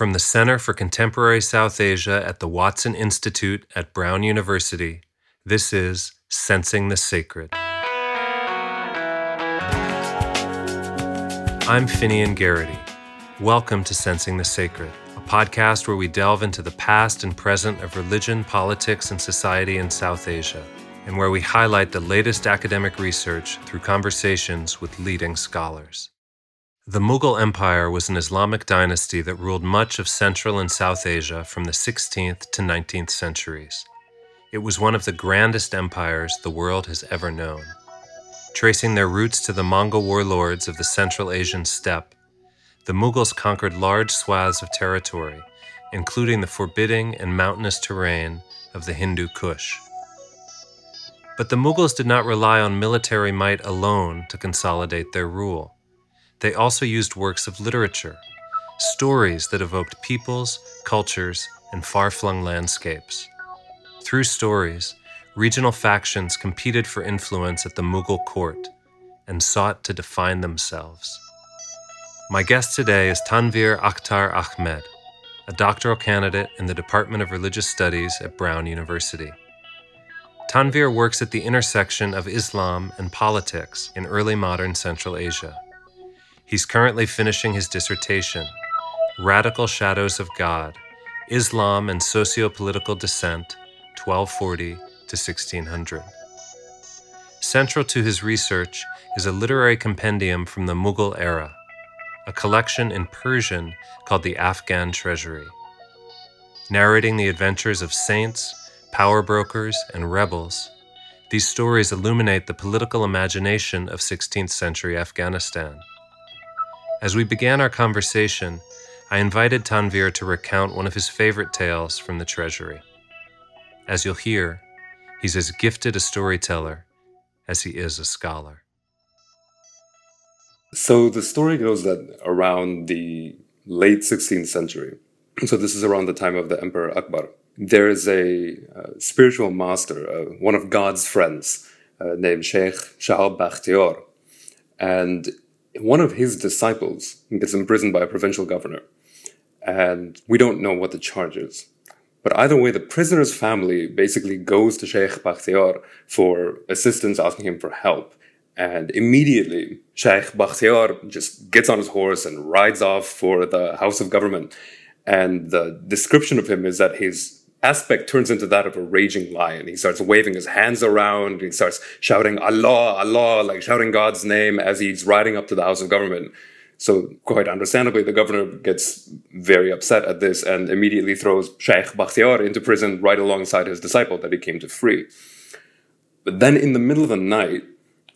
From the Center for Contemporary South Asia at the Watson Institute at Brown University, this is Sensing the Sacred. I'm Finian Garrity. Welcome to Sensing the Sacred, a podcast where we delve into the past and present of religion, politics, and society in South Asia, and where we highlight the latest academic research through conversations with leading scholars. The Mughal Empire was an Islamic dynasty that ruled much of Central and South Asia from the 16th to 19th centuries. It was one of the grandest empires the world has ever known. Tracing their roots to the Mongol warlords of the Central Asian steppe, the Mughals conquered large swaths of territory, including the forbidding and mountainous terrain of the Hindu Kush. But the Mughals did not rely on military might alone to consolidate their rule. They also used works of literature, stories that evoked peoples, cultures, and far flung landscapes. Through stories, regional factions competed for influence at the Mughal court and sought to define themselves. My guest today is Tanvir Akhtar Ahmed, a doctoral candidate in the Department of Religious Studies at Brown University. Tanvir works at the intersection of Islam and politics in early modern Central Asia. He's currently finishing his dissertation, Radical Shadows of God Islam and Socio Political Dissent, 1240 to 1600. Central to his research is a literary compendium from the Mughal era, a collection in Persian called the Afghan Treasury. Narrating the adventures of saints, power brokers, and rebels, these stories illuminate the political imagination of 16th century Afghanistan. As we began our conversation, I invited Tanvir to recount one of his favorite tales from the treasury. As you'll hear, He's as gifted a storyteller as he is a scholar. So the story goes that around the late 16th century, so this is around the time of the Emperor Akbar, there is a uh, spiritual master, uh, one of God's friends, uh, named Sheikh Shahab Bakhtiar. And one of his disciples gets imprisoned by a provincial governor. And we don't know what the charge is. But either way, the prisoner's family basically goes to Sheikh Bakhtiar for assistance, asking him for help. And immediately, Sheikh Bakhtiar just gets on his horse and rides off for the House of Government. And the description of him is that his aspect turns into that of a raging lion. He starts waving his hands around. He starts shouting Allah, Allah, like shouting God's name as he's riding up to the House of Government. So quite understandably, the governor gets very upset at this and immediately throws Sheikh Bakhtiar into prison right alongside his disciple that he came to free. But then in the middle of the night,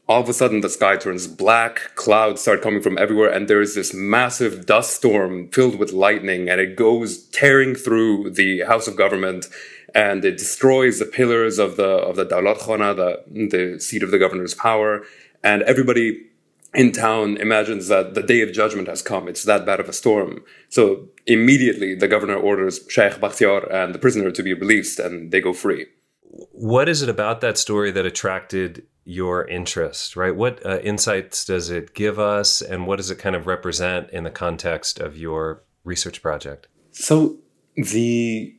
all of a sudden the sky turns black, clouds start coming from everywhere, and there is this massive dust storm filled with lightning, and it goes tearing through the House of Government, and it destroys the pillars of the of the Daulat Khana, the, the seat of the governor's power, and everybody in town imagines that the day of judgment has come. It's that bad of a storm. So immediately the governor orders Sheikh Bakhtiar and the prisoner to be released and they go free. What is it about that story that attracted your interest, right? What uh, insights does it give us and what does it kind of represent in the context of your research project? So the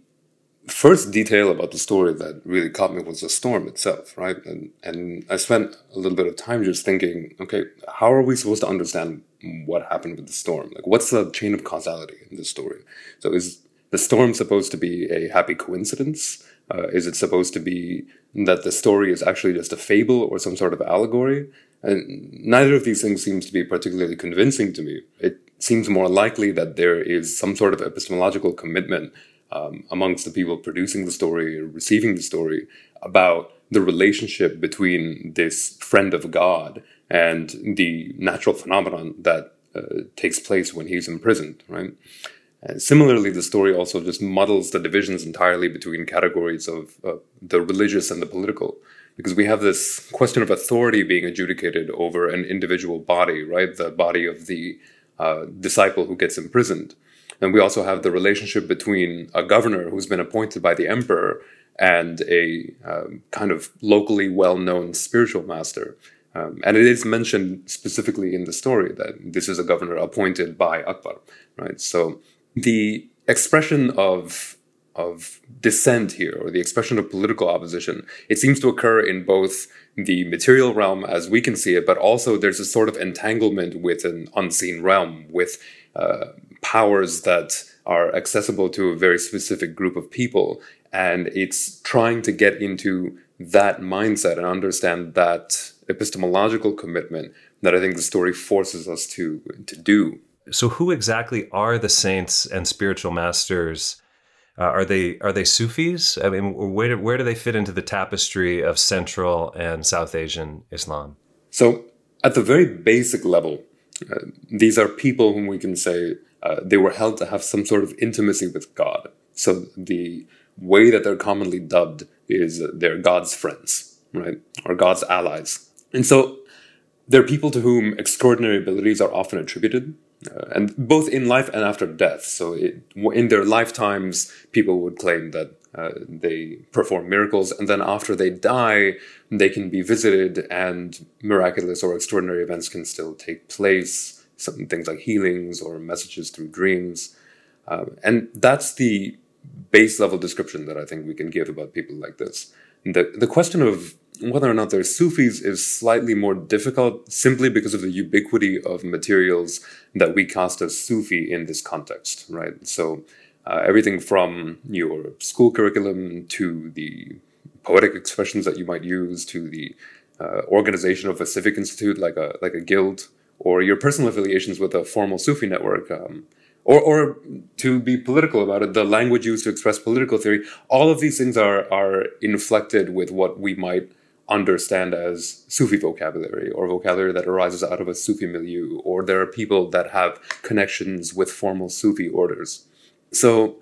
first detail about the story that really caught me was the storm itself, right? And and I spent a little bit of time just thinking, okay, how are we supposed to understand what happened with the storm? Like, what's the chain of causality in this story? So, is the storm supposed to be a happy coincidence? Uh, is it supposed to be that the story is actually just a fable or some sort of allegory? And neither of these things seems to be particularly convincing to me. It seems more likely that there is some sort of epistemological commitment um, amongst the people producing the story or receiving the story about the relationship between this friend of God and the natural phenomenon that uh, takes place when he's imprisoned, right? And similarly, the story also just muddles the divisions entirely between categories of uh, the religious and the political, because we have this question of authority being adjudicated over an individual body, right? The body of the uh, disciple who gets imprisoned. And we also have the relationship between a governor who's been appointed by the emperor and a um, kind of locally well known spiritual master. Um, and it is mentioned specifically in the story that this is a governor appointed by Akbar, right? So the expression of of dissent here, or the expression of political opposition, it seems to occur in both the material realm as we can see it, but also there's a sort of entanglement with an unseen realm, with uh, powers that are accessible to a very specific group of people. And it's trying to get into that mindset and understand that epistemological commitment that I think the story forces us to, to do. So, who exactly are the saints and spiritual masters? Uh, are they are they Sufis? I mean, where where do they fit into the tapestry of Central and South Asian Islam? So, at the very basic level, uh, these are people whom we can say uh, they were held to have some sort of intimacy with God. So the way that they're commonly dubbed is they're God's friends, right, or God's allies, and so they're people to whom extraordinary abilities are often attributed uh, and both in life and after death. So, it, in their lifetimes, people would claim that uh, they perform miracles, and then after they die, they can be visited, and miraculous or extraordinary events can still take place. Some things like healings or messages through dreams, um, and that's the base level description that I think we can give about people like this. The the question of whether or not they're Sufis is slightly more difficult simply because of the ubiquity of materials that we cast as Sufi in this context, right? So uh, everything from your school curriculum to the poetic expressions that you might use to the uh, organization of a civic institute like a like a guild or your personal affiliations with a formal Sufi network. Um, or, or to be political about it, the language used to express political theory, all of these things are, are inflected with what we might understand as Sufi vocabulary or vocabulary that arises out of a Sufi milieu, or there are people that have connections with formal Sufi orders. So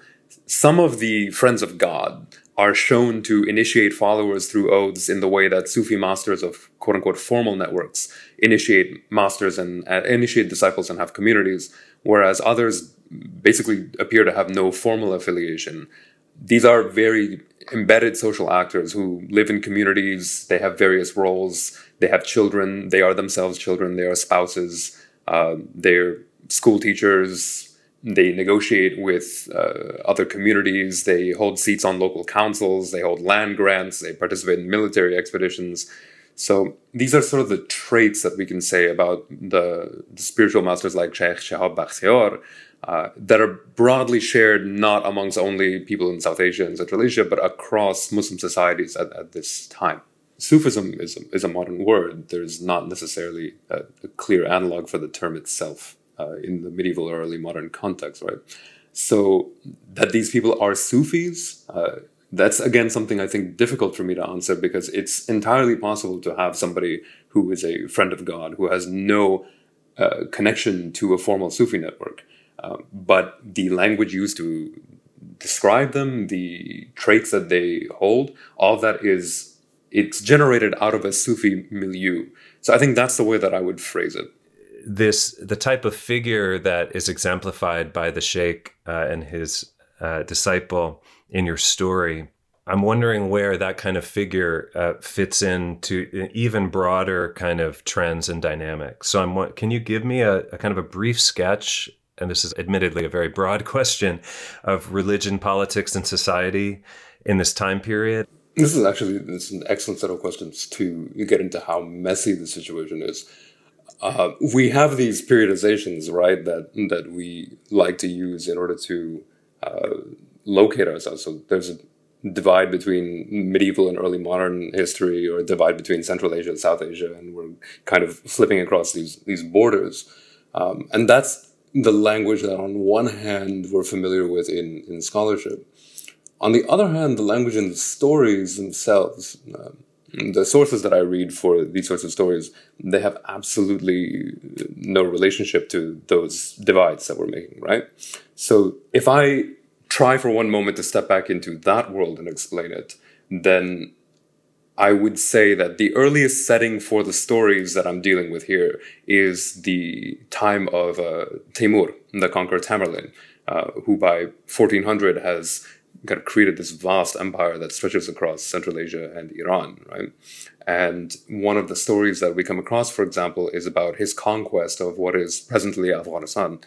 some of the friends of God are shown to initiate followers through oaths in the way that Sufi masters of quote unquote formal networks initiate masters and uh, initiate disciples and have communities, whereas others basically appear to have no formal affiliation. These are very embedded social actors who live in communities. They have various roles. They have children. They are themselves children. They are spouses. Uh, they're school teachers. They negotiate with uh, other communities. They hold seats on local councils. They hold land grants. They participate in military expeditions. So these are sort of the traits that we can say about the, the spiritual masters like Sheikh Shahab Bakhtiar, uh, that are broadly shared not amongst only people in South Asia and Central Asia, but across Muslim societies at, at this time. Sufism is a, is a modern word. There's not necessarily a, a clear analog for the term itself uh, in the medieval or early modern context, right? So that these people are Sufis, uh, that's again something I think difficult for me to answer because it's entirely possible to have somebody who is a friend of God who has no uh, connection to a formal Sufi network um, but the language used to describe them, the traits that they hold, all that is it's generated out of a Sufi milieu. So I think that's the way that I would phrase it. This the type of figure that is exemplified by the sheikh uh, and his uh, disciple in your story. I'm wondering where that kind of figure uh, fits into even broader kind of trends and dynamics. So, I'm. Can you give me a, a kind of a brief sketch and this is admittedly a very broad question of religion, politics, and society in this time period? This is actually this is an excellent set of questions to get into how messy the situation is. Uh, we have these periodizations, right, that that we like to use in order to uh, locate ourselves. So there's a divide between medieval and early modern history, or a divide between Central Asia and South Asia, and we're kind of flipping across these these borders, um, and that's the language that on one hand we're familiar with in, in scholarship. On the other hand, the language and the stories themselves, uh, the sources that I read for these sorts of stories, they have absolutely no relationship to those divides that we're making, right? So if I try for one moment to step back into that world and explain it, then I would say that the earliest setting for the stories that I'm dealing with here is the time of uh, Timur, the conqueror Tamerlane, uh, who by 1400 has kind of created this vast empire that stretches across Central Asia and Iran, right? And one of the stories that we come across, for example, is about his conquest of what is presently Afghanistan.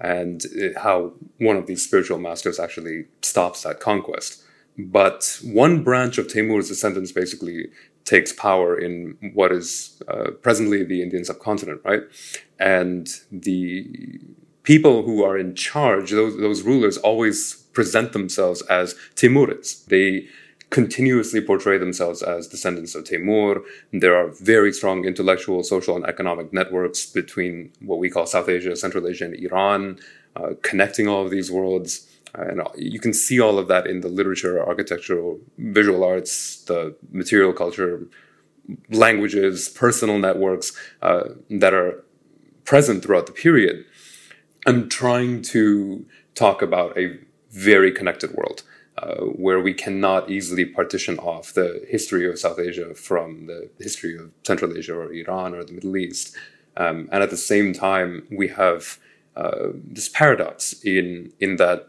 and how one of these spiritual masters actually stops that conquest. But one branch of Timur's descendants basically takes power in what is uh, presently the Indian subcontinent, right? And the people who are in charge, those, those rulers, always present themselves as Timurids. They continuously portray themselves as descendants of Timur. There are very strong intellectual, social, and economic networks between what we call South Asia, Central Asia, and Iran, uh, connecting all of these worlds. And you can see all of that in the literature, architecture, visual arts, the material culture, languages, personal networks uh, that are present throughout the period. I'm trying to talk about a very connected world uh, where we cannot easily partition off the history of South Asia from the history of Central Asia or Iran or the Middle East. Um, and at the same time, we have uh, this paradox in in that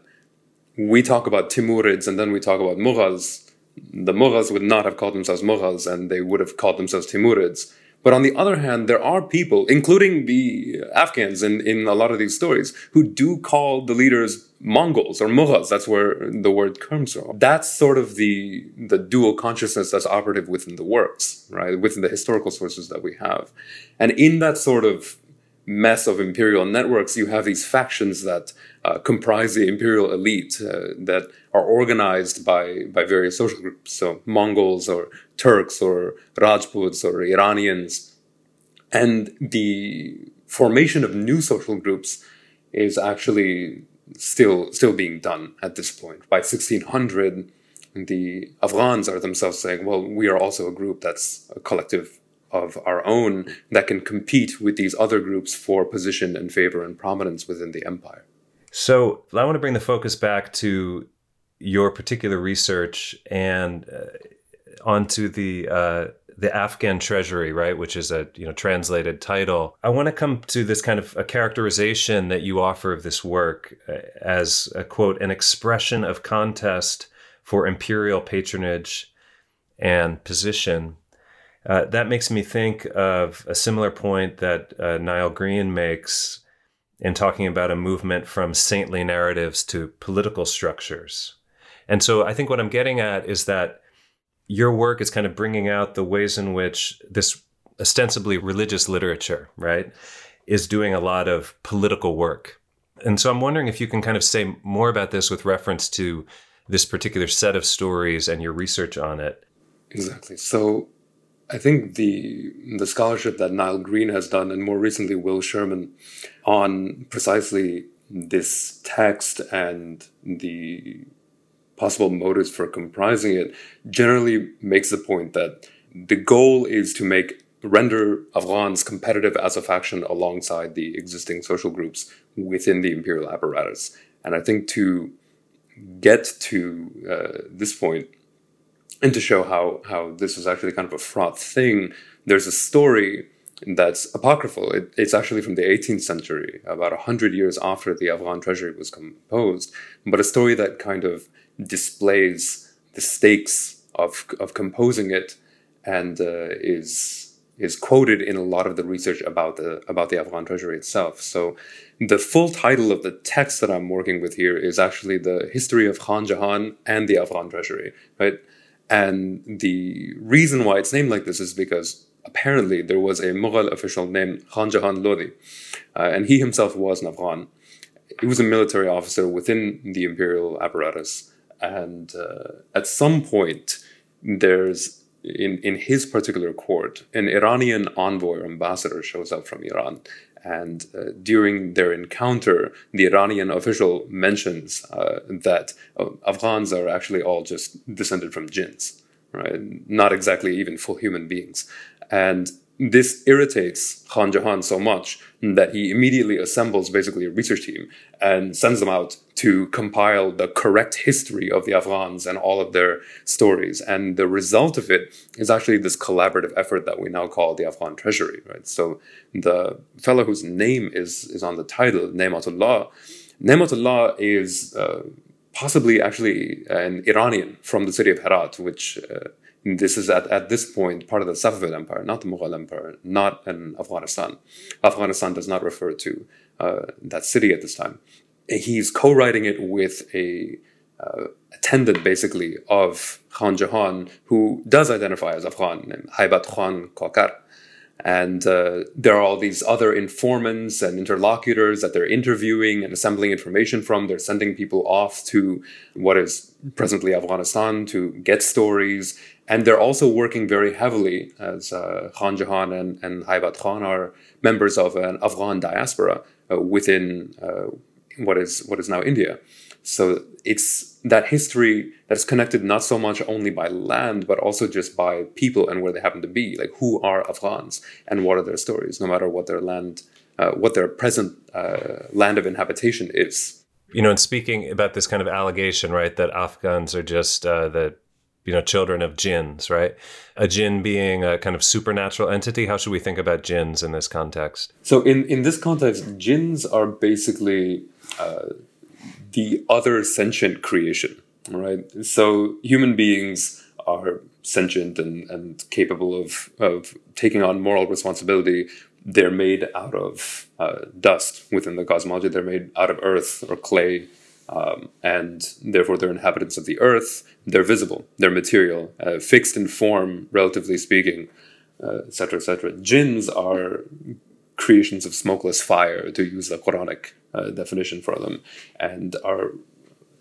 we talk about Timurids and then we talk about Mughals. The Mughals would not have called themselves Mughals and they would have called themselves Timurids. But on the other hand, there are people, including the Afghans in, in a lot of these stories, who do call the leaders Mongols or Mughals. That's where the word comes from. That's sort of the, the dual consciousness that's operative within the works, right? Within the historical sources that we have. And in that sort of mess of imperial networks, you have these factions that uh, comprise the imperial elite uh, that are organized by, by various social groups. So Mongols or Turks or Rajputs or Iranians. And the formation of new social groups is actually still still being done at this point. By 1600, the Afghans are themselves saying, well, we are also a group that's a collective of our own that can compete with these other groups for position and favor and prominence within the empire. So I want to bring the focus back to your particular research and uh, onto the uh, the Afghan treasury, right, which is a you know translated title. I want to come to this kind of a characterization that you offer of this work uh, as a quote an expression of contest for imperial patronage and position. Uh, that makes me think of a similar point that uh, Niall Green makes in talking about a movement from saintly narratives to political structures. And so I think what I'm getting at is that your work is kind of bringing out the ways in which this ostensibly religious literature, right, is doing a lot of political work. And so I'm wondering if you can kind of say more about this with reference to this particular set of stories and your research on it. Exactly. So I think the the scholarship that Niall Green has done, and more recently Will Sherman, on precisely this text and the possible motives for comprising it, generally makes the point that the goal is to make render Afghans competitive as a faction alongside the existing social groups within the imperial apparatus. And I think to get to uh, this point, and to show how how this is actually kind of a fraught thing, there's a story that's apocryphal. It, it's actually from the 18th century, about 100 years after the Afghan treasury was composed, but a story that kind of displays the stakes of, of composing it and uh, is is quoted in a lot of the research about the about the Afghan treasury itself. So the full title of the text that I'm working with here is actually the history of Khan Jahan and the Afghan treasury, right? And the reason why it's named like this is because apparently there was a Mughal official named Khan Jahan Lodi, uh, and he himself was an Afghan. He was a military officer within the imperial apparatus, and uh, at some point, there's in, in his particular court, an Iranian envoy or ambassador shows up from Iran and uh, during their encounter, the Iranian official mentions uh, that uh, Afghans are actually all just descended from jinns, right? Not exactly even full human beings. And this irritates Khan Jahan so much that he immediately assembles basically a research team and sends them out to compile the correct history of the Afghans and all of their stories. And the result of it is actually this collaborative effort that we now call the Afghan Treasury, right? So the fellow whose name is, is on the title, Nematullah, Nematullah is uh, possibly actually an Iranian from the city of Herat, which uh, this is at, at this point part of the Safavid Empire, not the Mughal Empire, not in Afghanistan. Afghanistan does not refer to uh, that city at this time. He's co-writing it with a uh, attendant, basically, of Khan Jahan, who does identify as Afghan, named Haibat Khan Kokar. And uh, there are all these other informants and interlocutors that they're interviewing and assembling information from. They're sending people off to what is presently Afghanistan to get stories. And they're also working very heavily, as uh, Khan Jahan and, and Haibat Khan are members of an Afghan diaspora uh, within uh, what is what is now India. So it's that history that's connected not so much only by land, but also just by people and where they happen to be. Like who are Afghans and what are their stories, no matter what their land, uh, what their present uh, land of inhabitation is. You know, and speaking about this kind of allegation, right, that Afghans are just uh, the you know children of jinns, right? A jinn being a kind of supernatural entity. How should we think about jinns in this context? So, in in this context, jinns are basically uh, the other sentient creation, right? So human beings are sentient and, and capable of, of taking on moral responsibility. They're made out of uh, dust within the cosmology. They're made out of earth or clay, um, and therefore they're inhabitants of the earth. They're visible. They're material, uh, fixed in form, relatively speaking, etc., uh, etc. Et Jinns are creations of smokeless fire, to use the Quranic uh, definition for them, and are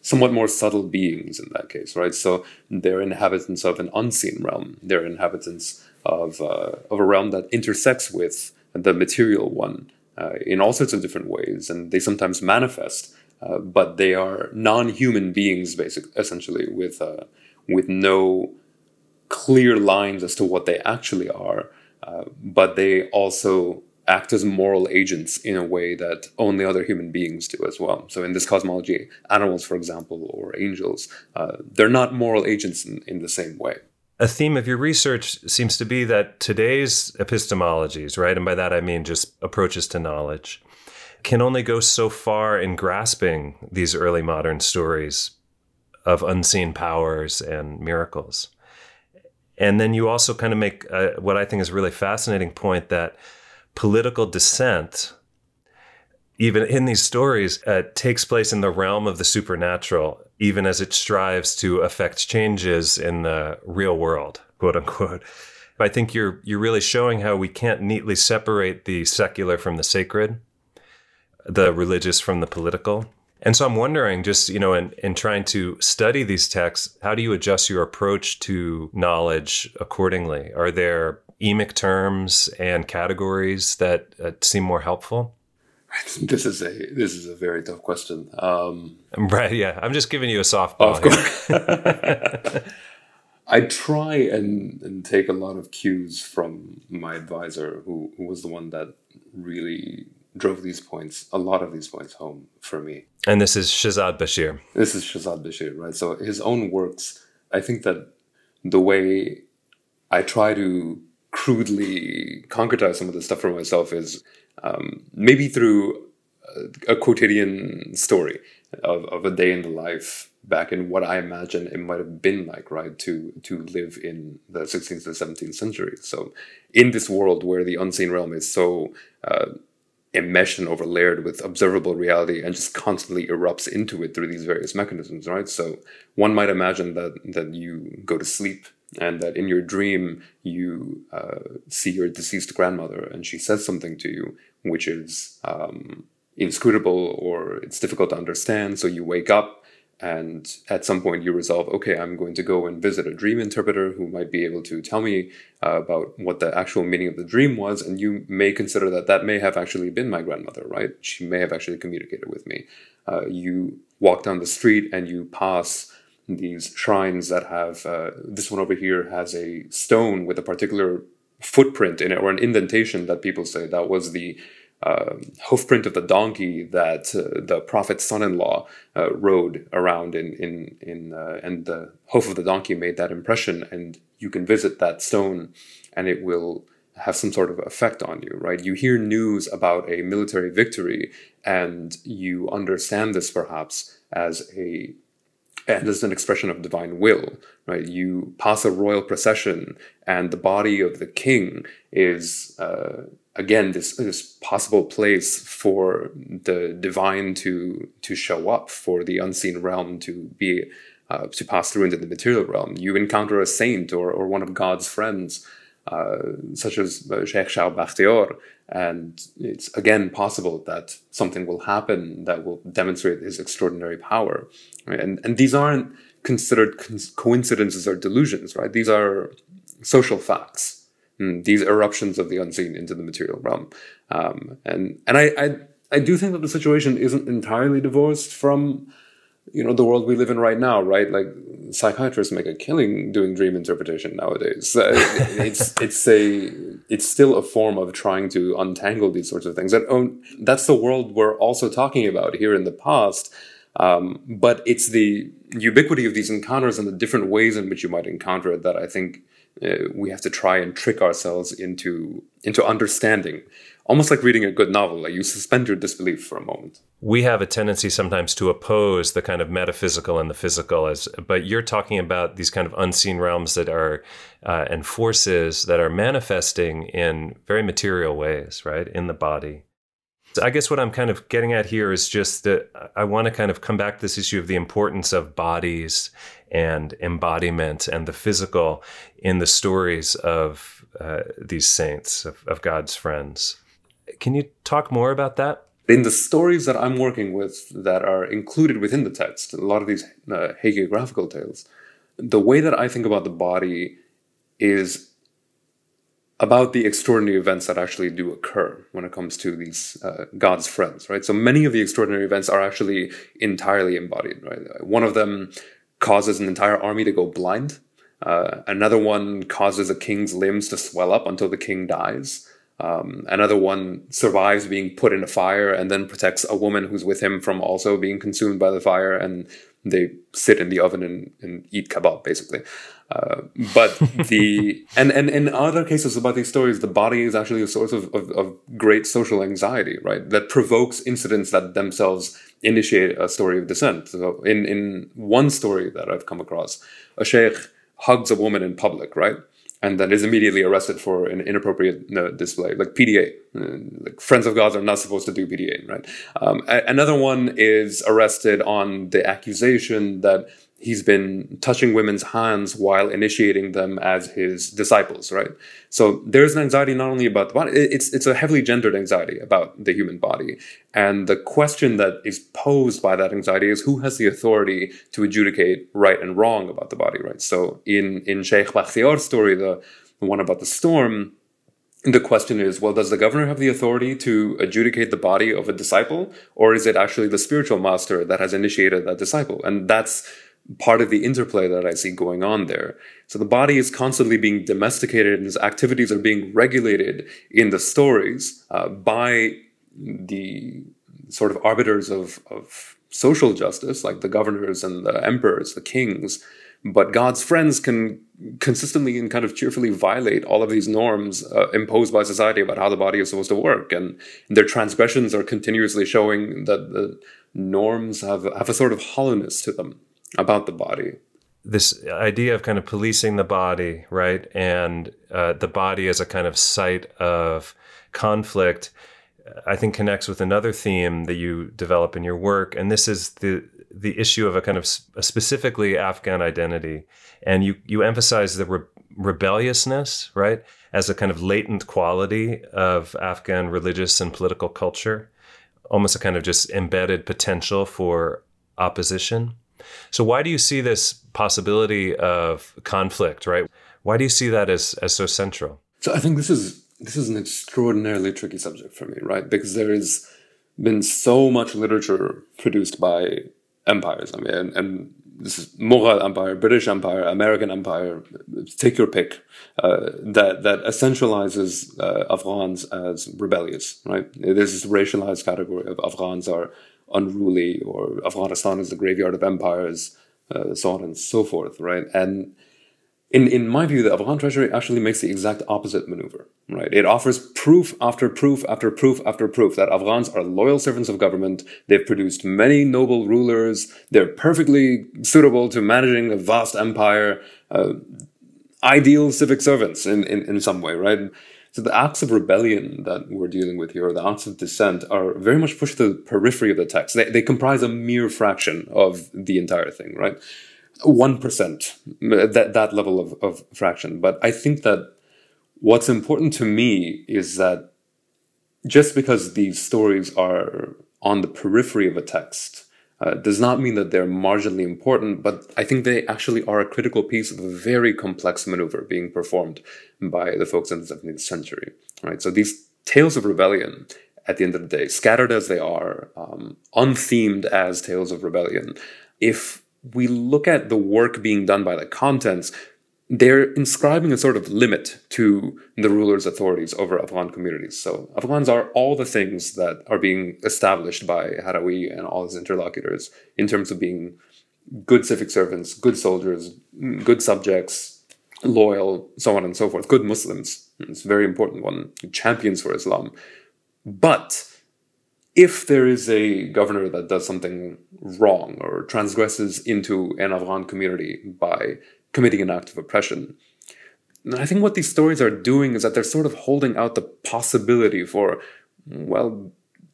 somewhat more subtle beings in that case, right? So they're inhabitants of an unseen realm. They're inhabitants of uh, of a realm that intersects with the material one uh, in all sorts of different ways, and they sometimes manifest. Uh, but they are non-human beings, basically, essentially, with uh, with no clear lines as to what they actually are. Uh, but they also act as moral agents in a way that only other human beings do as well. So, in this cosmology, animals, for example, or angels, uh, they're not moral agents in, in the same way. A theme of your research seems to be that today's epistemologies, right, and by that I mean just approaches to knowledge, can only go so far in grasping these early modern stories of unseen powers and miracles. And then you also kind of make uh, what I think is a really fascinating point that political dissent, even in these stories, uh, takes place in the realm of the supernatural, even as it strives to affect changes in the real world, quote unquote. I think you're you're really showing how we can't neatly separate the secular from the sacred, the religious from the political. And so I'm wondering, just you know, in, in trying to study these texts, how do you adjust your approach to knowledge accordingly? Are there emic terms and categories that uh, seem more helpful? This is a this is a very tough question. Um, right? Yeah, I'm just giving you a softball. Of course. I try and, and take a lot of cues from my advisor, who, who was the one that really drove these points, a lot of these points home for me. And this is Shahzad Bashir. This is Shahzad Bashir, right? So his own works, I think that the way I try to crudely concretize some of this stuff for myself is um, maybe through a, a, quotidian story of, of a day in the life back in what I imagine it might have been like, right, to to live in the 16th to 17th century. So, in this world where the unseen realm is so uh, enmeshed and overlaid with observable reality and just constantly erupts into it through these various mechanisms, right? So, one might imagine that that you go to sleep and that in your dream you uh, see your deceased grandmother and she says something to you which is um, inscrutable or it's difficult to understand. So you wake up and at some point you resolve okay i'm going to go and visit a dream interpreter who might be able to tell me uh, about what the actual meaning of the dream was. And you may consider that that may have actually been my grandmother right? She may have actually communicated with me. Uh, you walk down the street and you pass these shrines that have uh, this one over here has a stone with a particular footprint in it or an indentation that people say that was the uh, hoofprint of the donkey that uh, the prophet's son-in-law uh, rode around in in in uh, and the hoof of the donkey made that impression and you can visit that stone and it will have some sort of effect on you right? You hear news about a military victory and you understand this perhaps as a and is an expression of divine will, right? You pass a royal procession, and the body of the king is uh, again this this possible place for the divine to to show up, for the unseen realm to be uh, to pass through into the material realm. You encounter a saint or or one of God's friends. Uh, such as uh, Sheikh Shah Bakhtiar, and it's again possible that something will happen that will demonstrate his extraordinary power. Right? And, and these aren't considered coincidences or delusions, right? These are social facts. Mm, these eruptions of the unseen into the material realm. Um, and and I, I, I do think that the situation isn't entirely divorced from you know the world we live in right now right? Like psychiatrists make a killing doing dream interpretation nowadays. Uh, it's it's a it's still a form of trying to untangle these sorts of things and um, that's the world we're also talking about here in the past. Um, but it's the ubiquity of these encounters and the different ways in which you might encounter it that i think uh, we have to try and trick ourselves into into understanding almost like reading a good novel like you suspend your disbelief for a moment we have a tendency sometimes to oppose the kind of metaphysical and the physical as but you're talking about these kind of unseen realms that are uh, and forces that are manifesting in very material ways right in the body so I guess what I'm kind of getting at here is just that I want to kind of come back to this issue of the importance of bodies and embodiment and the physical in the stories of uh, these saints, of, of God's friends. Can you talk more about that? in the stories that I'm working with that are included within the text, a lot of these uh, hagiographical tales, the way that I think about the body is about the extraordinary events that actually do occur when it comes to these uh, God's friends, right? So many of the extraordinary events are actually entirely embodied, right? One of them causes an entire army to go blind. Uh, another one causes a king's limbs to swell up until the king dies. Um, another one survives being put in a fire and then protects a woman who's with him from also being consumed by the fire, and they sit in the oven and, and eat kebab, basically. Uh, but the and, and in other cases about these stories, the body is actually a source of, of, of great social anxiety, right? That provokes incidents that themselves initiate a story of dissent. So in in one story that I've come across, a sheikh hugs a woman in public, right? And then is immediately arrested for an inappropriate uh, display, like PDA. Uh, like friends of God are not supposed to do PDA, right? Um, a- another one is arrested on the accusation that he's been touching women's hands while initiating them as his disciples, right? So there's an anxiety not only about the body, it's, it's a heavily gendered anxiety about the human body. And the question that is posed by that anxiety is who has the authority to adjudicate right and wrong about the body, right? So in, in Sheikh Bakhtiar's story, the, the one about the storm, the question is well does the governor have the authority to adjudicate the body of a disciple or is it actually the spiritual master that has initiated that disciple and that's part of the interplay that I see going on there. So the body is constantly being domesticated and its activities are being regulated in the stories uh, by the sort of arbiters of, of social justice, like the governors and the emperors, the kings. But God's friends can consistently and kind of cheerfully violate all of these norms uh, imposed by society about how the body is supposed to work. And their transgressions are continuously showing that the norms have, have a sort of hollowness to them about the body. This idea of kind of policing the body, right, and uh, the body as a kind of site of conflict, I think connects with another theme that you develop in your work, and this is the the issue of a kind of a specifically Afghan identity, and you you emphasize the re- rebelliousness, right, as a kind of latent quality of Afghan religious and political culture, almost a kind of just embedded potential for opposition. So why do you see this possibility of conflict, right? Why do you see that as as so central? So I think this is this is an extraordinarily tricky subject for me, right? Because there has been so much literature produced by empires. I mean, and, and this is Mughal Empire, British Empire, American Empire, take your pick, uh, that, that essentializes uh, Afghans as rebellious, right? There's this racialized category of Afghans are unruly or Afghanistan is the graveyard of empires, uh, so on and so forth, right? And in, in my view, the Afghan treasury actually makes the exact opposite maneuver, right? It offers proof after proof after proof after proof that Afghans are loyal servants of government. They've produced many noble rulers. They're perfectly suitable to managing a vast empire, uh, ideal civic servants in, in, in some way, right? So the acts of rebellion that we're dealing with here, or the acts of dissent, are very much pushed to the periphery of the text. They, they comprise a mere fraction of the entire thing, right? 1%, that, that level of, of fraction. But I think that what's important to me is that just because these stories are on the periphery of a text uh, does not mean that they're marginally important, but I think they actually are a critical piece of a very complex maneuver being performed by the folks in the 17th century. Right. So these tales of rebellion, at the end of the day, scattered as they are, um, unthemed as tales of rebellion, if we look at the work being done by the contents, they're inscribing a sort of limit to the ruler's authorities over Afghan communities. So Afghans are all the things that are being established by Harawi and all his interlocutors in terms of being good civic servants, good soldiers, good subjects, loyal, so on and so forth, good Muslims. It's a very important one, champions for Islam. But if there is a governor that does something wrong or transgresses into an Afghan community by committing an act of oppression, and I think what these stories are doing is that they're sort of holding out the possibility for, well,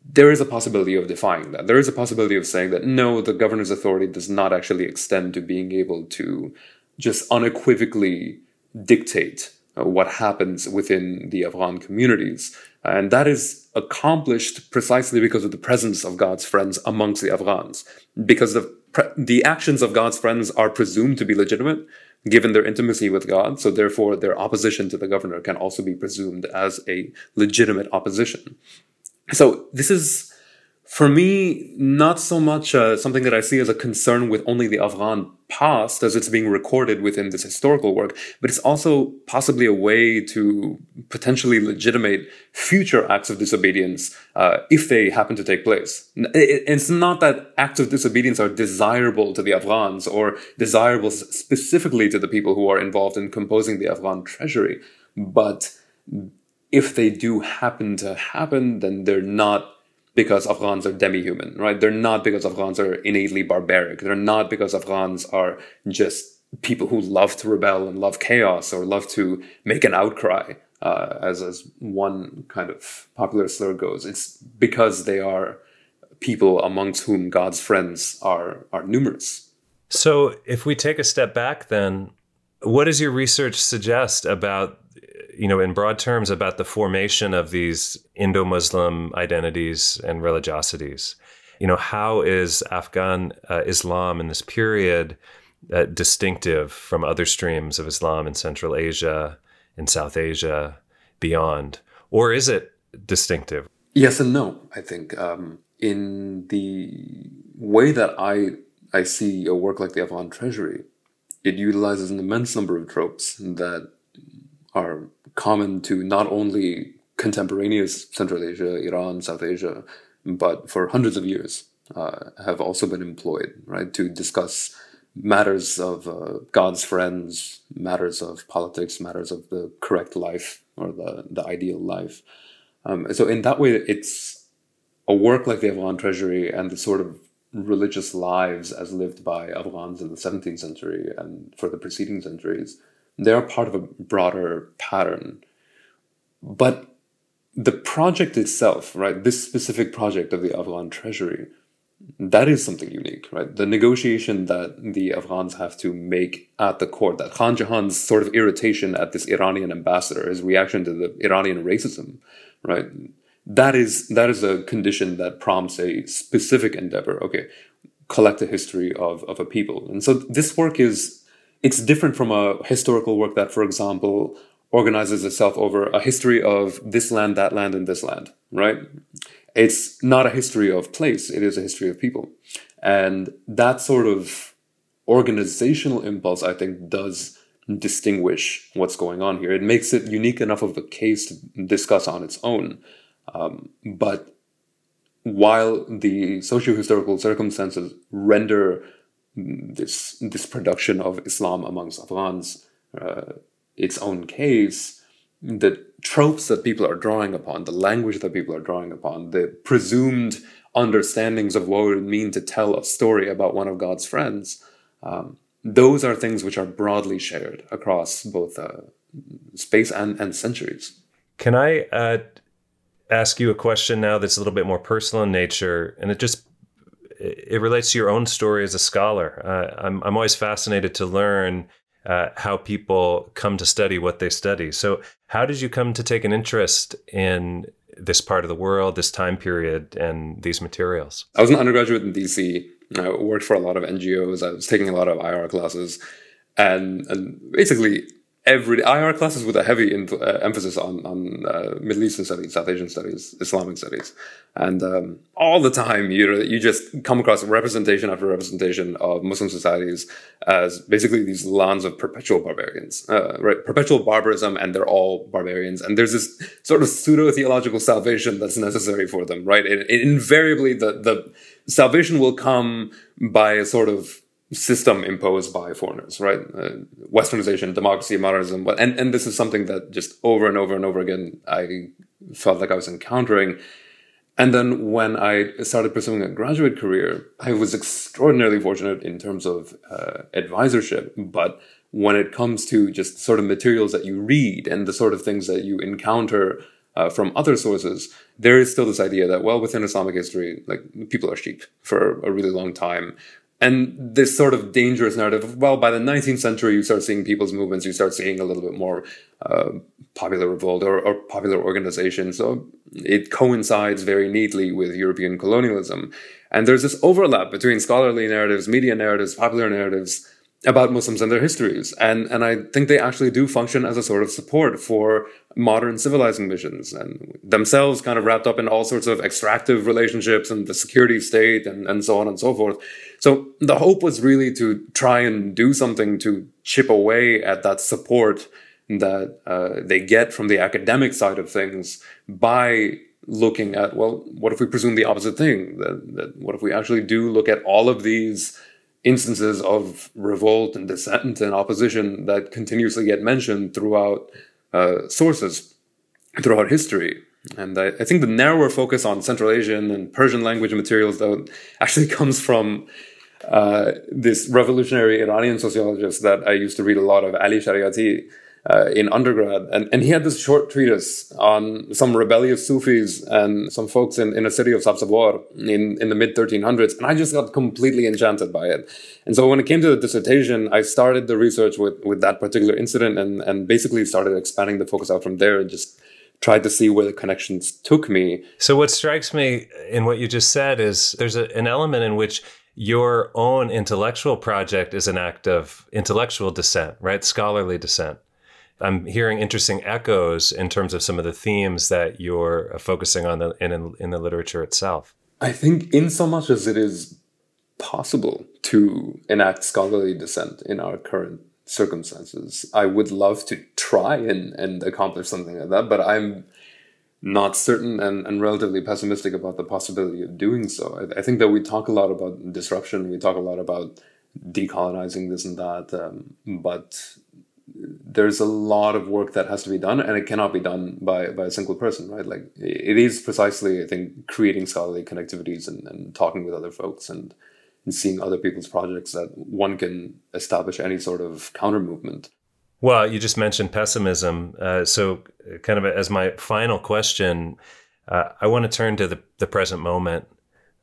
there is a possibility of defying that. There is a possibility of saying that no, the governor's authority does not actually extend to being able to just unequivocally dictate uh, what happens within the Afghan communities. And that is accomplished precisely because of the presence of God's friends amongst the Afghans. Because the, the actions of God's friends are presumed to be legitimate given their intimacy with God. So therefore, their opposition to the governor can also be presumed as a legitimate opposition. So this is for me, not so much uh, something that I see as a concern with only the Afghan past as it's being recorded within this historical work, but it's also possibly a way to potentially legitimate future acts of disobedience uh, if they happen to take place. It's not that acts of disobedience are desirable to the Afghans or desirable specifically to the people who are involved in composing the Afghan treasury, but if they do happen to happen, then they're not because Afghans are demi-human, right? They're not because Afghans are innately barbaric. They're not because Afghans are just people who love to rebel and love chaos or love to make an outcry, uh, as as one kind of popular slur goes. It's because they are people amongst whom God's friends are are numerous. So, if we take a step back, then what does your research suggest about you know, in broad terms, about the formation of these Indo Muslim identities and religiosities. You know, how is Afghan uh, Islam in this period uh, distinctive from other streams of Islam in Central Asia, in South Asia, beyond? Or is it distinctive? Yes and no, I think. Um, in the way that I, I see a work like the Afghan Treasury, it utilizes an immense number of tropes that are common to not only contemporaneous Central Asia, Iran, South Asia, but for hundreds of years uh, have also been employed, right, to discuss matters of uh, God's friends, matters of politics, matters of the correct life or the, the ideal life. Um, so in that way, it's a work like the Afghan Treasury and the sort of religious lives as lived by Afghans in the 17th century and for the preceding centuries they're part of a broader pattern. But the project itself, right, this specific project of the Afghan treasury, that is something unique, right? The negotiation that the Afghans have to make at the court, that Khan Jahan's sort of irritation at this Iranian ambassador, his reaction to the Iranian racism, right? That is that is a condition that prompts a specific endeavor. Okay, collect a history of, of a people. And so this work is it's different from a historical work that, for example, organizes itself over a history of this land, that land, and this land, right? It's not a history of place, it is a history of people. And that sort of organizational impulse, I think, does distinguish what's going on here. It makes it unique enough of a case to discuss on its own. Um, but while the socio-historical circumstances render this this production of Islam amongst Afghans uh, its own case, the tropes that people are drawing upon, the language that people are drawing upon, the presumed understandings of what it would mean to tell a story about one of God's friends, um, those are things which are broadly shared across both uh, space and, and centuries. Can I uh, ask you a question now that's a little bit more personal in nature, and it just it relates to your own story as a scholar. Uh, I'm I'm always fascinated to learn uh, how people come to study what they study. So, how did you come to take an interest in this part of the world, this time period, and these materials? I was an undergraduate in DC. I worked for a lot of NGOs. I was taking a lot of IR classes, and and basically every IR classes with a heavy in, uh, emphasis on on uh, Middle Eastern studies, South Asian studies, Islamic studies, and um, all the time you you just come across representation after representation of Muslim societies as basically these lands of perpetual barbarians, uh, right? Perpetual barbarism, and they're all barbarians, and there's this sort of pseudo theological salvation that's necessary for them, right? It, it invariably the the salvation will come by a sort of system imposed by foreigners, right? Uh, Westernization, democracy, modernism, But, and and this is something that just over and over and over again I felt like I was encountering. And then when I started pursuing a graduate career, I was extraordinarily fortunate in terms of uh, advisorship, but when it comes to just sort of materials that you read and the sort of things that you encounter uh, from other sources, there is still this idea that, well, within Islamic history, like people are sheep for a really long time and this sort of dangerous narrative of, well by the 19th century you start seeing people's movements you start seeing a little bit more uh, popular revolt or, or, popular organization. So it coincides very neatly with european colonialism. And there's this overlap between scholarly narratives media narratives popular narratives about Muslims and their histories. And, and I think they actually do function as a sort of support for modern civilizing missions and themselves kind of wrapped up in all sorts of extractive relationships and the security state and, and so on and so forth. So the hope was really to try and do something to chip away at that support that uh, they get from the academic side of things by looking at, well, what if we presume the opposite thing? That, that what if we actually do look at all of these instances of revolt and dissent and opposition that continuously get mentioned throughout uh, sources, throughout history. And I, I, think the narrower focus on Central Asian and Persian language materials, though, actually comes from uh, this revolutionary Iranian sociologist that I used to read a lot of, Ali Shariati, uh, in undergrad. And, and he had this short treatise on some rebellious Sufis and some folks in, in a city of Sabzawar in, in the mid 1300s. And I just got completely enchanted by it. And so when it came to the dissertation, I started the research with, with that particular incident and, and basically started expanding the focus out from there and just tried to see where the connections took me. So what strikes me in what you just said is there's a, an element in which your own intellectual project is an act of intellectual dissent, right? Scholarly dissent. I'm hearing interesting echoes in terms of some of the themes that you're focusing on the, in, in the literature itself. I think, in so much as it is possible to enact scholarly dissent in our current circumstances, I would love to try and, and accomplish something like that, but I'm not certain and, and relatively pessimistic about the possibility of doing so. I, I think that we talk a lot about disruption, we talk a lot about decolonizing this and that, um, but there's a lot of work that has to be done and it cannot be done by, by a single person right? Like it is precisely i think creating scholarly connectivities and, and talking with other folks and, and seeing other people's projects that one can establish any sort of counter movement. Well you just mentioned pessimism. Uh, so kind of as my final question uh, i want to turn to the, the present moment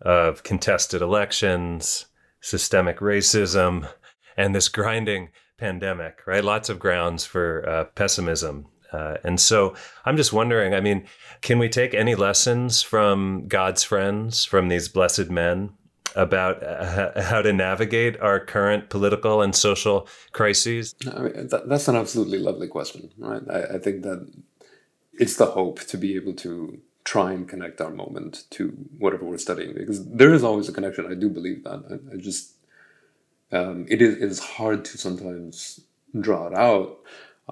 of contested elections systemic racism and this grinding pandemic, right? Lots of grounds for uh, pessimism. Uh, and so I'm just wondering I mean, can we take any lessons from God's friends, from these blessed men, about uh, how to navigate our current political and social crises? I mean, that, that's an absolutely lovely question, right? I, I think that it's the hope to be able to try and connect our moment to whatever we're studying because there is always a connection. I do believe that. I, I just um, it is it is hard to sometimes draw it out.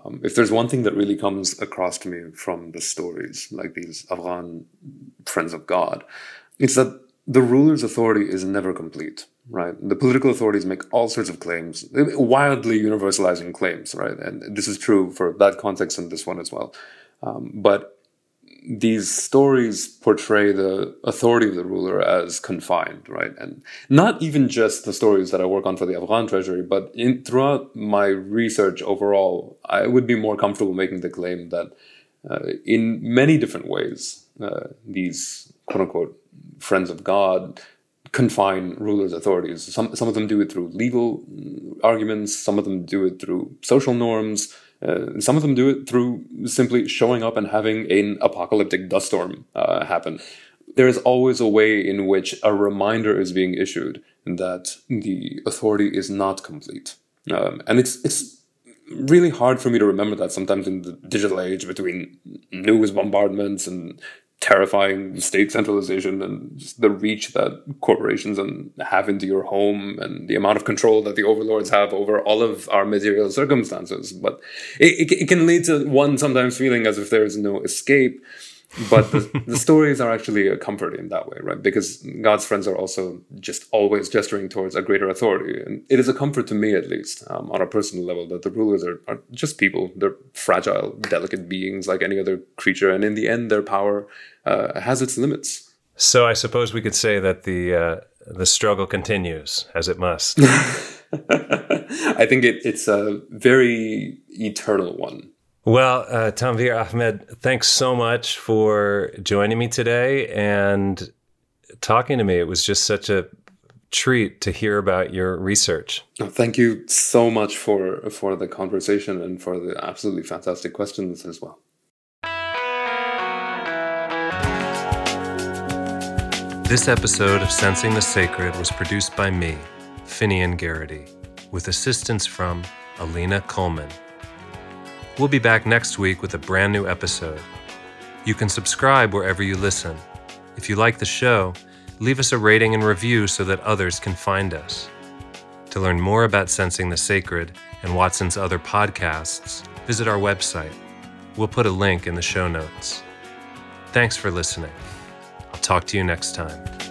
Um, if there's one thing that really comes across to me from the stories, like these Afghan friends of God, it's that the ruler's authority is never complete, right? The political authorities make all sorts of claims, wildly universalizing claims, right? And this is true for that context and this one as well. Um, but these stories portray the authority of the ruler as confined, right? And not even just the stories that I work on for the Afghan Treasury, but in, throughout my research overall, I would be more comfortable making the claim that uh, in many different ways, uh, these quote unquote friends of God confine rulers' authorities. Some, some of them do it through legal arguments, some of them do it through social norms uh, some of them do it through simply showing up and having an apocalyptic dust storm uh, happen. There is always a way in which a reminder is being issued that the authority is not complete, um, and it's it's really hard for me to remember that sometimes in the digital age between news bombardments and terrifying state centralization and just the reach that corporations and have into your home and the amount of control that the overlords have over all of our material circumstances. But it, it, it can lead to one sometimes feeling as if there is no escape but the, the, stories are actually a comfort in that way, right? Because God's friends are also just always gesturing towards a greater authority. And it is a comfort to me, at least, um, on a personal level, that the rulers are, are just people. They're fragile, delicate beings like any other creature. And in the end, their power uh, has its limits. So I suppose we could say that the, uh, the struggle continues, as it must. I think it, it's a very eternal one. Well, uh, Tanveer Ahmed, thanks so much for joining me today and talking to me. It was just such a treat to hear about your research. Oh, thank you so much for for the conversation and for the absolutely fantastic questions as well. This episode of Sensing the Sacred was produced by me, Finian Garrity, with assistance from Alina Coleman. We'll be back next week with a brand new episode. You can subscribe wherever you listen. If you like the show, leave us a rating and review so that others can find us. To learn more about Sensing the Sacred and Watson's other podcasts, visit our website. We'll put a link in the show notes. Thanks for listening. I'll talk to you next time.